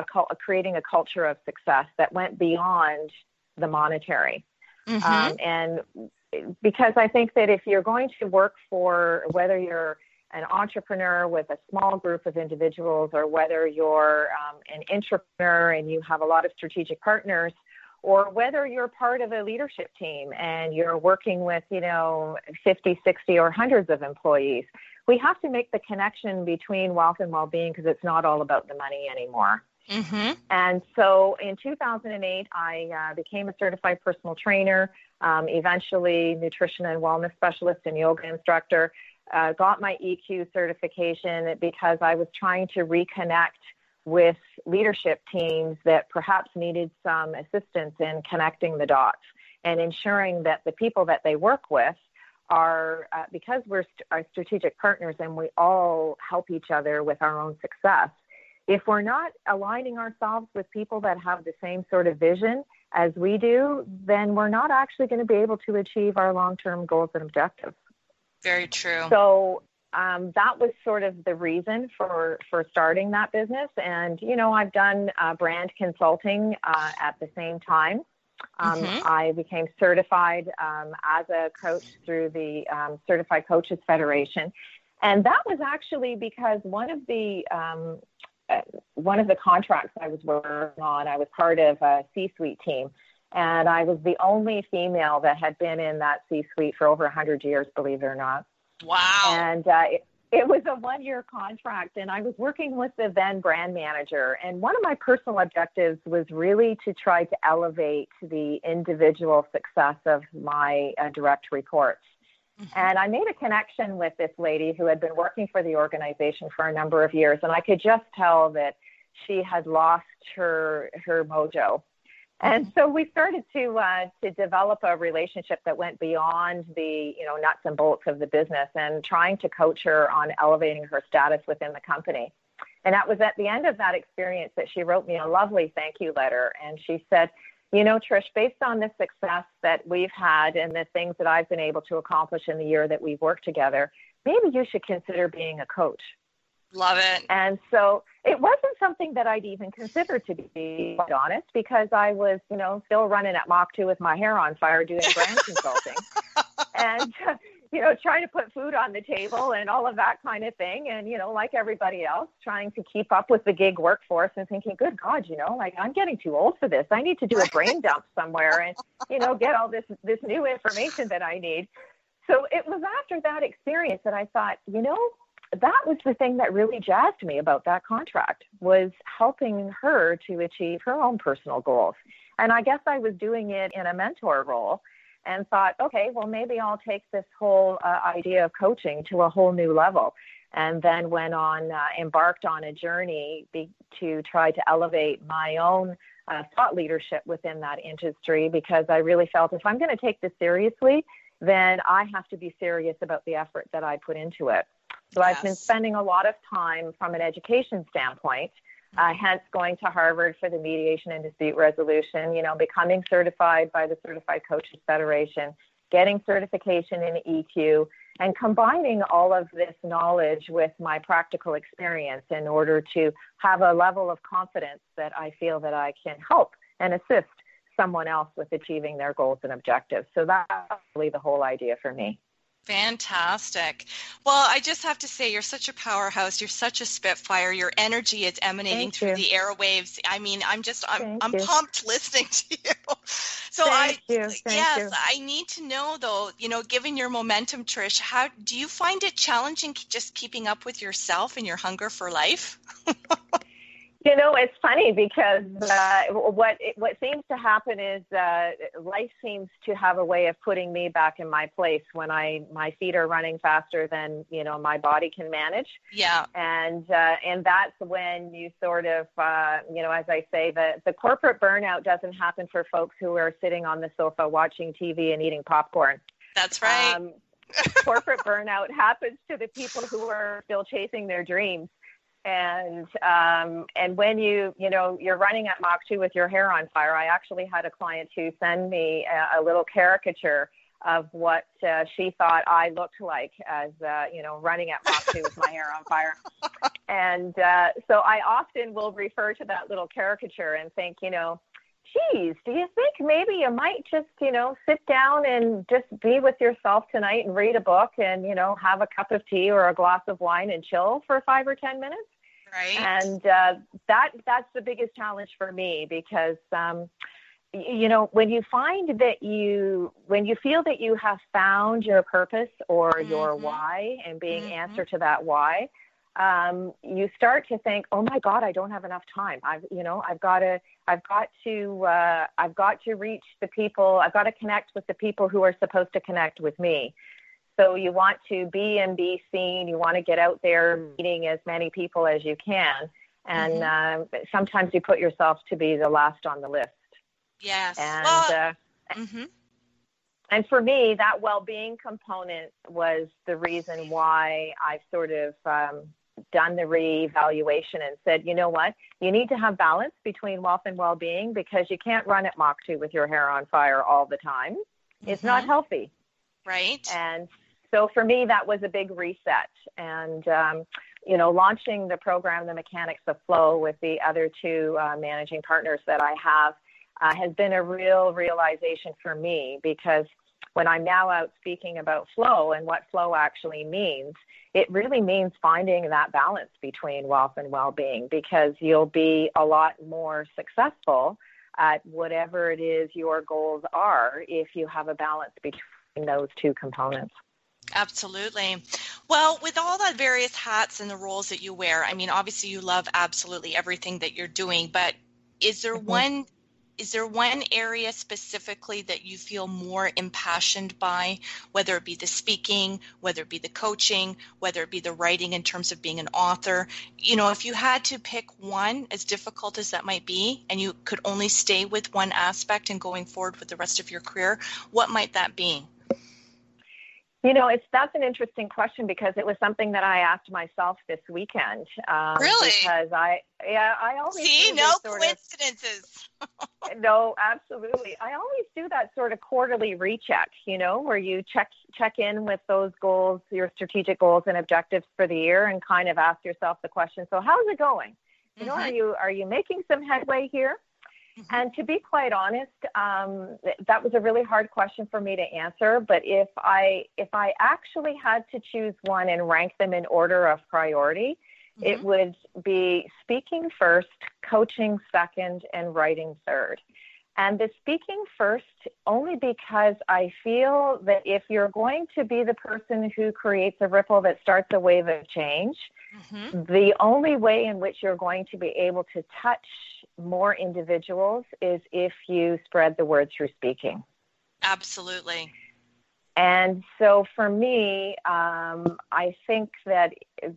a, creating a culture of success that went beyond the monetary. Mm-hmm. Um, and because I think that if you're going to work for whether you're an entrepreneur with a small group of individuals or whether you're um, an entrepreneur and you have a lot of strategic partners or whether you're part of a leadership team and you're working with you know 50 60 or hundreds of employees we have to make the connection between wealth and well-being because it's not all about the money anymore Mm-hmm. And so in 2008, I uh, became a certified personal trainer, um, eventually nutrition and wellness specialist and yoga instructor. Uh, got my EQ certification because I was trying to reconnect with leadership teams that perhaps needed some assistance in connecting the dots and ensuring that the people that they work with are, uh, because we're st- strategic partners and we all help each other with our own success, if we're not aligning ourselves with people that have the same sort of vision as we do, then we're not actually going to be able to achieve our long term goals and objectives. Very true. So um, that was sort of the reason for for starting that business. And you know, I've done uh, brand consulting uh, at the same time. Um, mm-hmm. I became certified um, as a coach through the um, Certified Coaches Federation, and that was actually because one of the um, one of the contracts I was working on, I was part of a C-suite team, and I was the only female that had been in that C-suite for over 100 years, believe it or not. Wow. And uh, it, it was a one year contract, and I was working with the then brand manager. And one of my personal objectives was really to try to elevate the individual success of my uh, direct reports. Mm-hmm. And I made a connection with this lady who had been working for the organization for a number of years, and I could just tell that she had lost her her mojo and so we started to uh, to develop a relationship that went beyond the you know nuts and bolts of the business and trying to coach her on elevating her status within the company. And that was at the end of that experience that she wrote me a lovely thank you letter. And she said, you know, Trish, based on the success that we've had and the things that I've been able to accomplish in the year that we've worked together, maybe you should consider being a coach. Love it. And so it wasn't something that I'd even considered to be quite honest because I was, you know, still running at Mach 2 with my hair on fire doing brand (laughs) consulting. And, you know, trying to put food on the table and all of that kind of thing. And, you know, like everybody else, trying to keep up with the gig workforce and thinking, good God, you know, like I'm getting too old for this. I need to do a brain dump somewhere and, you know, get all this, this new information that I need. So it was after that experience that I thought, you know, that was the thing that really jazzed me about that contract was helping her to achieve her own personal goals. And I guess I was doing it in a mentor role and thought, okay, well, maybe I'll take this whole uh, idea of coaching to a whole new level. And then went on, uh, embarked on a journey be, to try to elevate my own uh, thought leadership within that industry because I really felt if I'm going to take this seriously, then I have to be serious about the effort that I put into it. So yes. I've been spending a lot of time from an education standpoint, uh, hence going to Harvard for the mediation and dispute resolution, you know, becoming certified by the Certified Coaches Federation, getting certification in EQ, and combining all of this knowledge with my practical experience in order to have a level of confidence that I feel that I can help and assist someone else with achieving their goals and objectives. So that's really the whole idea for me. Fantastic. Well, I just have to say, you're such a powerhouse. You're such a spitfire. Your energy is emanating Thank through you. the airwaves. I mean, I'm just, I'm, Thank I'm you. pumped (laughs) listening to you. So Thank I, you. Yes. I need to know though. You know, given your momentum, Trish, how do you find it challenging just keeping up with yourself and your hunger for life? (laughs) You know, it's funny because uh, what what seems to happen is uh, life seems to have a way of putting me back in my place when I my feet are running faster than you know my body can manage. Yeah. And uh, and that's when you sort of uh, you know, as I say, the the corporate burnout doesn't happen for folks who are sitting on the sofa watching TV and eating popcorn. That's right. Um, corporate burnout (laughs) happens to the people who are still chasing their dreams and um, and when you you know you're running at Mach 2 with your hair on fire, I actually had a client who send me a, a little caricature of what uh, she thought I looked like as uh, you know running at Mach 2 with my hair on fire. And uh, so I often will refer to that little caricature and think, you know, geez, do you think maybe you might just, you know, sit down and just be with yourself tonight and read a book and, you know, have a cup of tea or a glass of wine and chill for five or 10 minutes? Right. And uh, that that's the biggest challenge for me because, um, you know, when you find that you, when you feel that you have found your purpose or mm-hmm. your why and being mm-hmm. answer to that why, um, you start to think, oh my God, I don't have enough time. I've, you know, I've got to, I've got to, uh, I've got to reach the people. I've got to connect with the people who are supposed to connect with me. So you want to be and be seen. You want to get out there meeting as many people as you can. And mm-hmm. uh, sometimes you put yourself to be the last on the list. Yes. And well, uh, mm-hmm. and for me, that well-being component was the reason why I sort of um, done the reevaluation and said, you know what, you need to have balance between wealth and well-being because you can't run at Mach 2 with your hair on fire all the time. Mm-hmm. It's not mm-hmm. healthy. Right. And so for me, that was a big reset. And, um, you know, launching the program, The Mechanics of Flow, with the other two uh, managing partners that I have uh, has been a real realization for me because when I'm now out speaking about flow and what flow actually means, it really means finding that balance between wealth and well being because you'll be a lot more successful at whatever it is your goals are if you have a balance between those two components. Absolutely. Well, with all the various hats and the roles that you wear, I mean, obviously you love absolutely everything that you're doing, but is there mm-hmm. one is there one area specifically that you feel more impassioned by, whether it be the speaking, whether it be the coaching, whether it be the writing in terms of being an author? You know, if you had to pick one, as difficult as that might be, and you could only stay with one aspect and going forward with the rest of your career, what might that be? You know, it's that's an interesting question because it was something that I asked myself this weekend. Um, really? Because I, yeah, I always see no coincidences. Of, (laughs) no, absolutely. I always do that sort of quarterly recheck. You know, where you check check in with those goals, your strategic goals and objectives for the year, and kind of ask yourself the question: So, how's it going? You know, mm-hmm. are you are you making some headway here? Mm-hmm. And to be quite honest, um, that was a really hard question for me to answer. But if I if I actually had to choose one and rank them in order of priority, mm-hmm. it would be speaking first, coaching second, and writing third. And the speaking first only because I feel that if you're going to be the person who creates a ripple that starts a wave of change, mm-hmm. the only way in which you're going to be able to touch more individuals is if you spread the word through speaking. Absolutely. And so for me, um, I think that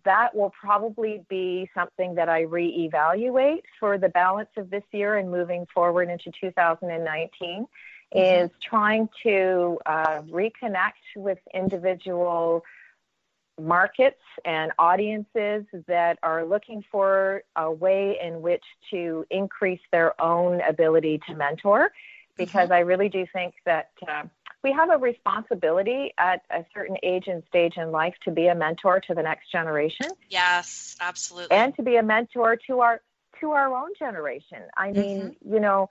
that will probably be something that I reevaluate for the balance of this year and moving forward into 2019 mm-hmm. is trying to uh, reconnect with individual markets and audiences that are looking for a way in which to increase their own ability to mentor because mm-hmm. I really do think that uh, we have a responsibility at a certain age and stage in life to be a mentor to the next generation. Yes, absolutely. And to be a mentor to our to our own generation. I mean, mm-hmm. you know,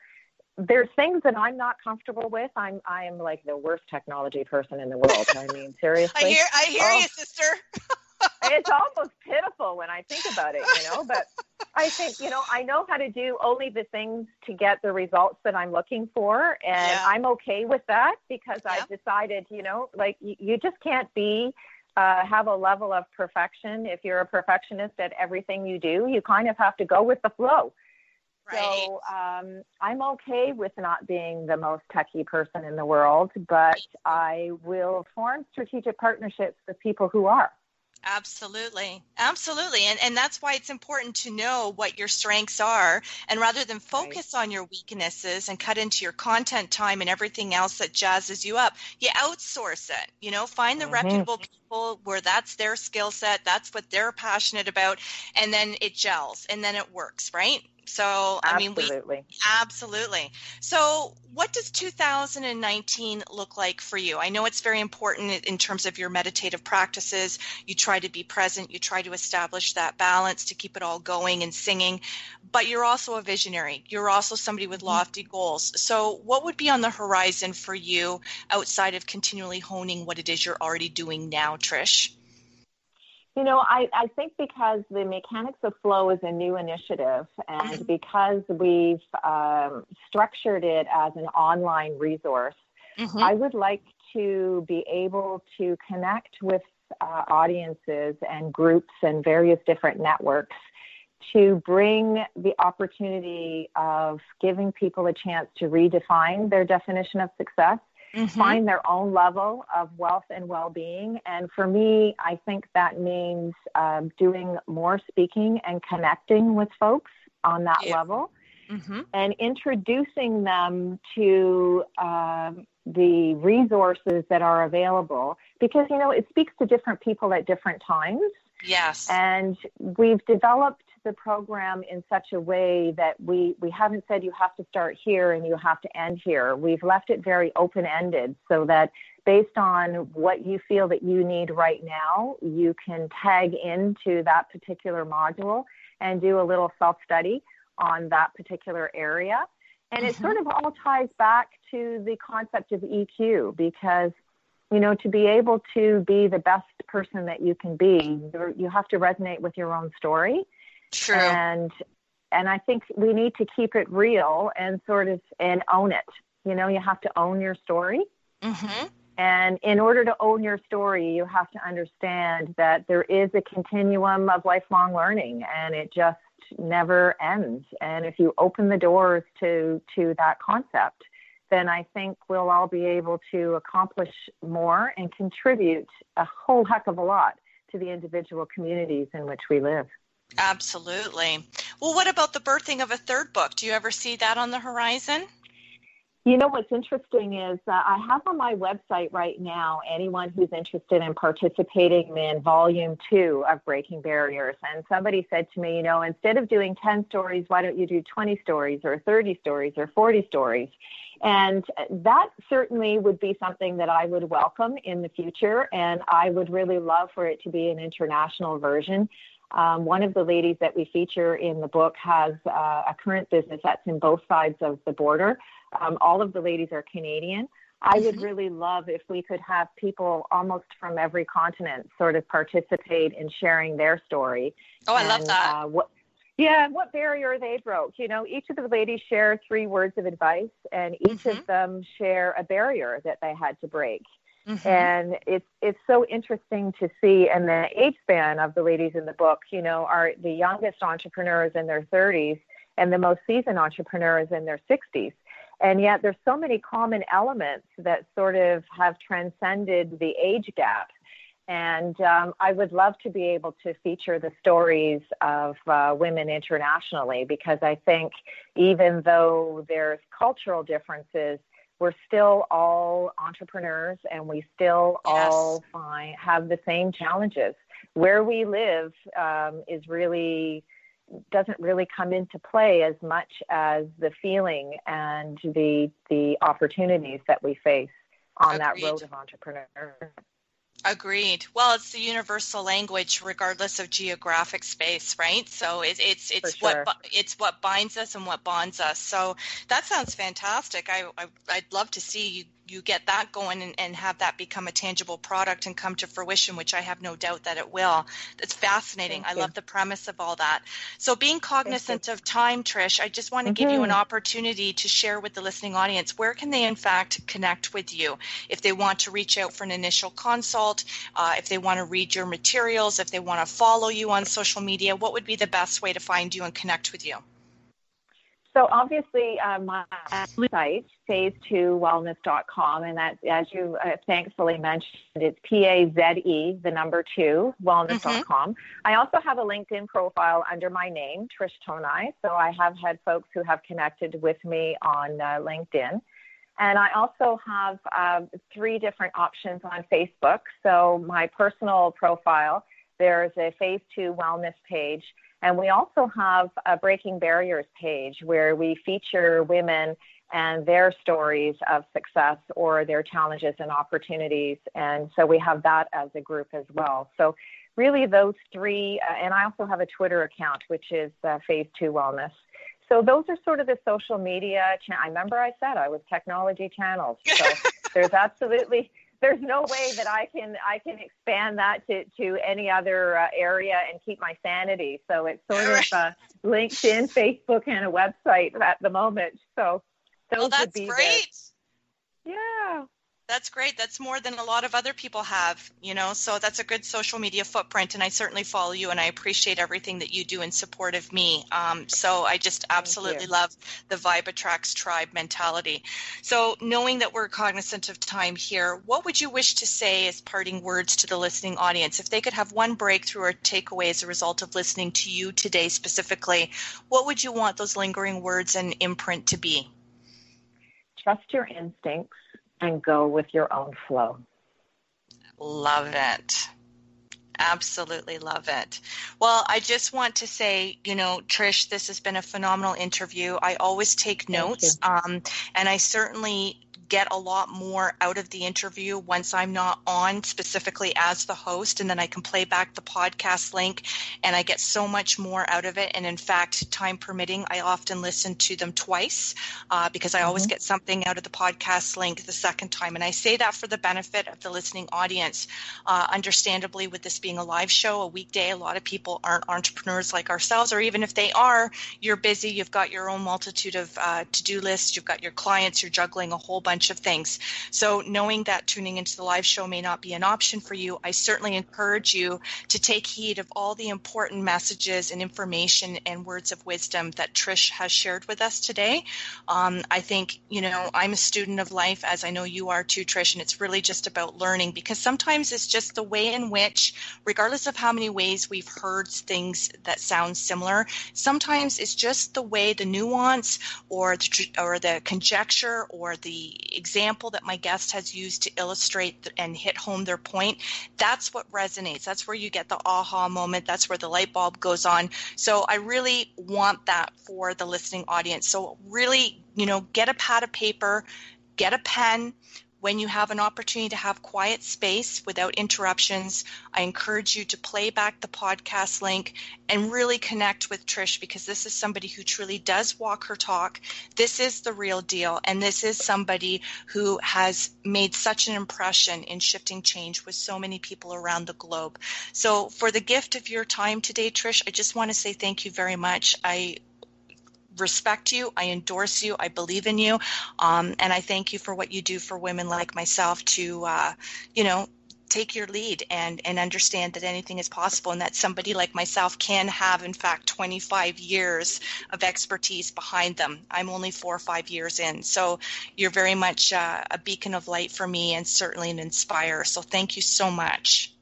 there's things that I'm not comfortable with. I'm I am like the worst technology person in the world. I mean, (laughs) seriously. I hear I hear oh, you, sister. (laughs) it's almost pitiful when I think about it, you know, but I think, you know, I know how to do only the things to get the results that I'm looking for and yeah. I'm okay with that because yeah. I've decided, you know, like you, you just can't be uh, have a level of perfection if you're a perfectionist at everything you do. You kind of have to go with the flow. Right. So um, I'm okay with not being the most techy person in the world, but I will form strategic partnerships with people who are. Absolutely. Absolutely. And and that's why it's important to know what your strengths are and rather than focus right. on your weaknesses and cut into your content time and everything else that jazzes you up, you outsource it. You know, find the mm-hmm. reputable people where that's their skill set, that's what they're passionate about, and then it gels and then it works, right? So, I mean, we absolutely. So, what does 2019 look like for you? I know it's very important in terms of your meditative practices. You try to be present, you try to establish that balance to keep it all going and singing, but you're also a visionary. You're also somebody with mm-hmm. lofty goals. So, what would be on the horizon for you outside of continually honing what it is you're already doing now, Trish? You know, I, I think because the Mechanics of Flow is a new initiative and mm-hmm. because we've um, structured it as an online resource, mm-hmm. I would like to be able to connect with uh, audiences and groups and various different networks to bring the opportunity of giving people a chance to redefine their definition of success, mm-hmm. find their own level of wealth and well being. And for me, I think that means um, doing more speaking and connecting with folks on that yeah. level. Mm-hmm. And introducing them to um, the resources that are available because, you know, it speaks to different people at different times. Yes. And we've developed the program in such a way that we, we haven't said you have to start here and you have to end here. We've left it very open ended so that based on what you feel that you need right now, you can tag into that particular module and do a little self study on that particular area. And mm-hmm. it sort of all ties back to the concept of EQ because you know, to be able to be the best person that you can be, you have to resonate with your own story. True. And and I think we need to keep it real and sort of and own it. You know, you have to own your story. Mm-hmm. And in order to own your story, you have to understand that there is a continuum of lifelong learning, and it just never ends. And if you open the doors to to that concept, then I think we'll all be able to accomplish more and contribute a whole heck of a lot to the individual communities in which we live. Absolutely. Well, what about the birthing of a third book? Do you ever see that on the horizon? You know what's interesting is uh, I have on my website right now anyone who's interested in participating in volume two of Breaking Barriers. And somebody said to me, you know, instead of doing 10 stories, why don't you do 20 stories or 30 stories or 40 stories? And that certainly would be something that I would welcome in the future. And I would really love for it to be an international version. Um, one of the ladies that we feature in the book has uh, a current business that's in both sides of the border. Um, all of the ladies are Canadian. I would mm-hmm. really love if we could have people almost from every continent sort of participate in sharing their story. Oh, I and, love that. Uh, what, yeah, what barrier they broke. You know, each of the ladies share three words of advice, and each mm-hmm. of them share a barrier that they had to break. Mm-hmm. And it's it's so interesting to see. And the age span of the ladies in the book, you know, are the youngest entrepreneurs in their 30s and the most seasoned entrepreneurs in their 60s. And yet there's so many common elements that sort of have transcended the age gap. And um, I would love to be able to feature the stories of uh, women internationally because I think even though there's cultural differences, we're still all entrepreneurs and we still yes. all find, have the same challenges. Where we live um, is really doesn't really come into play as much as the feeling and the the opportunities that we face on Agreed. that road of entrepreneurship. Agreed. Well, it's the universal language, regardless of geographic space, right? So it, it's it's sure. what it's what binds us and what bonds us. So that sounds fantastic. I, I I'd love to see you you get that going and, and have that become a tangible product and come to fruition, which I have no doubt that it will. It's fascinating. I love the premise of all that. So, being cognizant of time, Trish, I just want to mm-hmm. give you an mm-hmm. opportunity to share with the listening audience where can they, in fact, connect with you if they want to reach out for an initial consult, uh, if they want to read your materials, if they want to follow you on social media. What would be the best way to find you and connect with you? So obviously, uh, my site, phaze2wellness.com, and that, as you uh, thankfully mentioned, it's P-A-Z-E, the number two, wellness.com. Mm-hmm. I also have a LinkedIn profile under my name, Trish Tonai. So I have had folks who have connected with me on uh, LinkedIn. And I also have uh, three different options on Facebook. So my personal profile, there's a Phaze 2 Wellness page and we also have a Breaking Barriers page where we feature women and their stories of success or their challenges and opportunities. And so we have that as a group as well. So really those three, uh, and I also have a Twitter account, which is uh, Phaze 2 Wellness. So those are sort of the social media. Cha- I remember I said I was technology channels. So (laughs) there's absolutely there's no way that I can I can expand that to to any other uh, area and keep my sanity. So it's sort of uh, LinkedIn, Facebook, and a website at the moment. So those well, that's would be great. The, yeah. That's great. That's more than a lot of other people have, you know. So that's a good social media footprint, and I certainly follow you, and I appreciate everything that you do in support of me. Um, so I just absolutely love the Vibe Attracts Tribe mentality. So knowing that we're cognizant of time here, what would you wish to say as parting words to the listening audience? If they could have one breakthrough or takeaway as a result of listening to you today specifically, what would you want those lingering words and imprint to be? Trust your instincts and go with your own flow. Love it. Absolutely love it. Well, I just want to say, you know, Trish, this has been a phenomenal interview. I always take notes, um, and I certainly get a lot more out of the interview once I'm not on specifically as the host, and then I can play back the podcast link, and I get so much more out of it. And in fact, time permitting, I often listen to them twice uh, because I mm-hmm. always get something out of the podcast link the second time. And I say that for the benefit of the listening audience. Uh, understandably, with this being a live show, a weekday, a lot of people aren't entrepreneurs like ourselves, or even if they are, you're busy, you've got your own multitude of uh, to do lists, you've got your clients, you're juggling a whole bunch bunch of things. So, knowing that tuning into the live show may not be an option for you, I certainly encourage you to take heed of all the important messages and information and words of wisdom that Trish has shared with us today. Um, I think, you know, I'm a student of life, as I know you are too, Trish, and it's really just about learning because sometimes it's just the way in which, regardless of how many ways we've heard things that sound similar, sometimes it's just the way the nuance or the, or the conjecture or the example that my guest has used to illustrate and hit home their point, that's what resonates. That's where you get the aha moment. That's where the light bulb goes on. So I really want that for the listening audience. So really, you know, get a pad of paper, get a pen, when you have an opportunity to have quiet space without interruptions, I encourage you to play back the podcast link and really connect with Trish because this is somebody who truly does walk her talk. This is the real deal. And this is somebody who has made such an impression in shifting change with so many people around the globe. So, for the gift of your time today, Trish, I just want to say thank you very much. I respect you. I endorse you. I believe in you. Um, and I thank you for what you do for women like myself to, uh, you know, take your lead and and understand that anything is possible and that somebody like myself can have in fact 25 years of expertise behind them i'm only four or five years in so you're very much uh, a beacon of light for me and certainly an inspire so thank you so much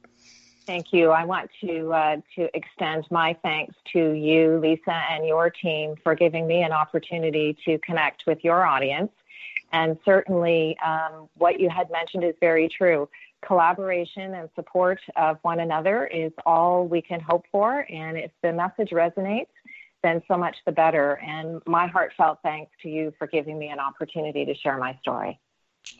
Thank you. I want to uh, to extend my thanks to you, Lisa, and your team for giving me an opportunity to connect with your audience. And certainly, um, what you had mentioned is very true. Collaboration and support of one another is all we can hope for. And if the message resonates, then so much the better. And my heartfelt thanks to you for giving me an opportunity to share my story.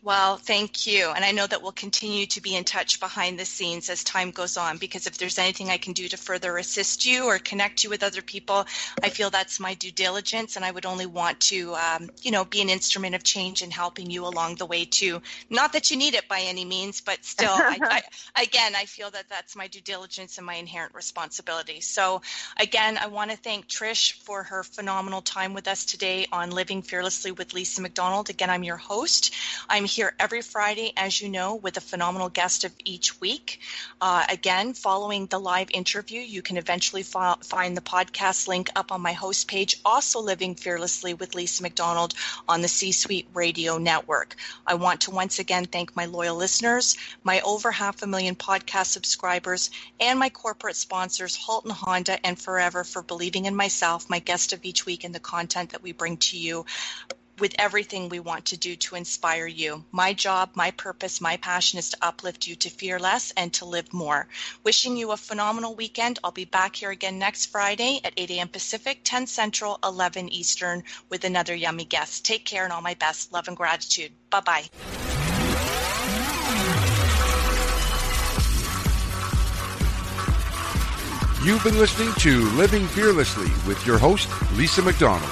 Well, thank you. And I know that we'll continue to be in touch behind the scenes as time goes on because if there's anything I can do to further assist you or connect you with other people, I feel that's my due diligence. And I would only want to, um, you know, be an instrument of change and helping you along the way too. Not that you need it by any means, but still, I, (laughs) I, again, I feel that that's my due diligence and my inherent responsibility. So, again, I want to thank Trish for her phenomenal time with us today on Living Fearlessly with Lisa McDonald. Again, I'm your host. I'm here every Friday, as you know, with a phenomenal guest of each week. Uh, again, following the live interview, you can eventually fi- find the podcast link up on my host page, also Living Fearlessly with Lisa McDonald on the C Suite Radio Network. I want to once again thank my loyal listeners, my over half a million podcast subscribers, and my corporate sponsors, Halton Honda and Forever, for believing in myself, my guest of each week, and the content that we bring to you with everything we want to do to inspire you. My job, my purpose, my passion is to uplift you to fear less and to live more. Wishing you a phenomenal weekend. I'll be back here again next Friday at 8 a.m. Pacific, 10 Central, 11 Eastern with another yummy guest. Take care and all my best. Love and gratitude. Bye bye. You've been listening to Living Fearlessly with your host, Lisa McDonald.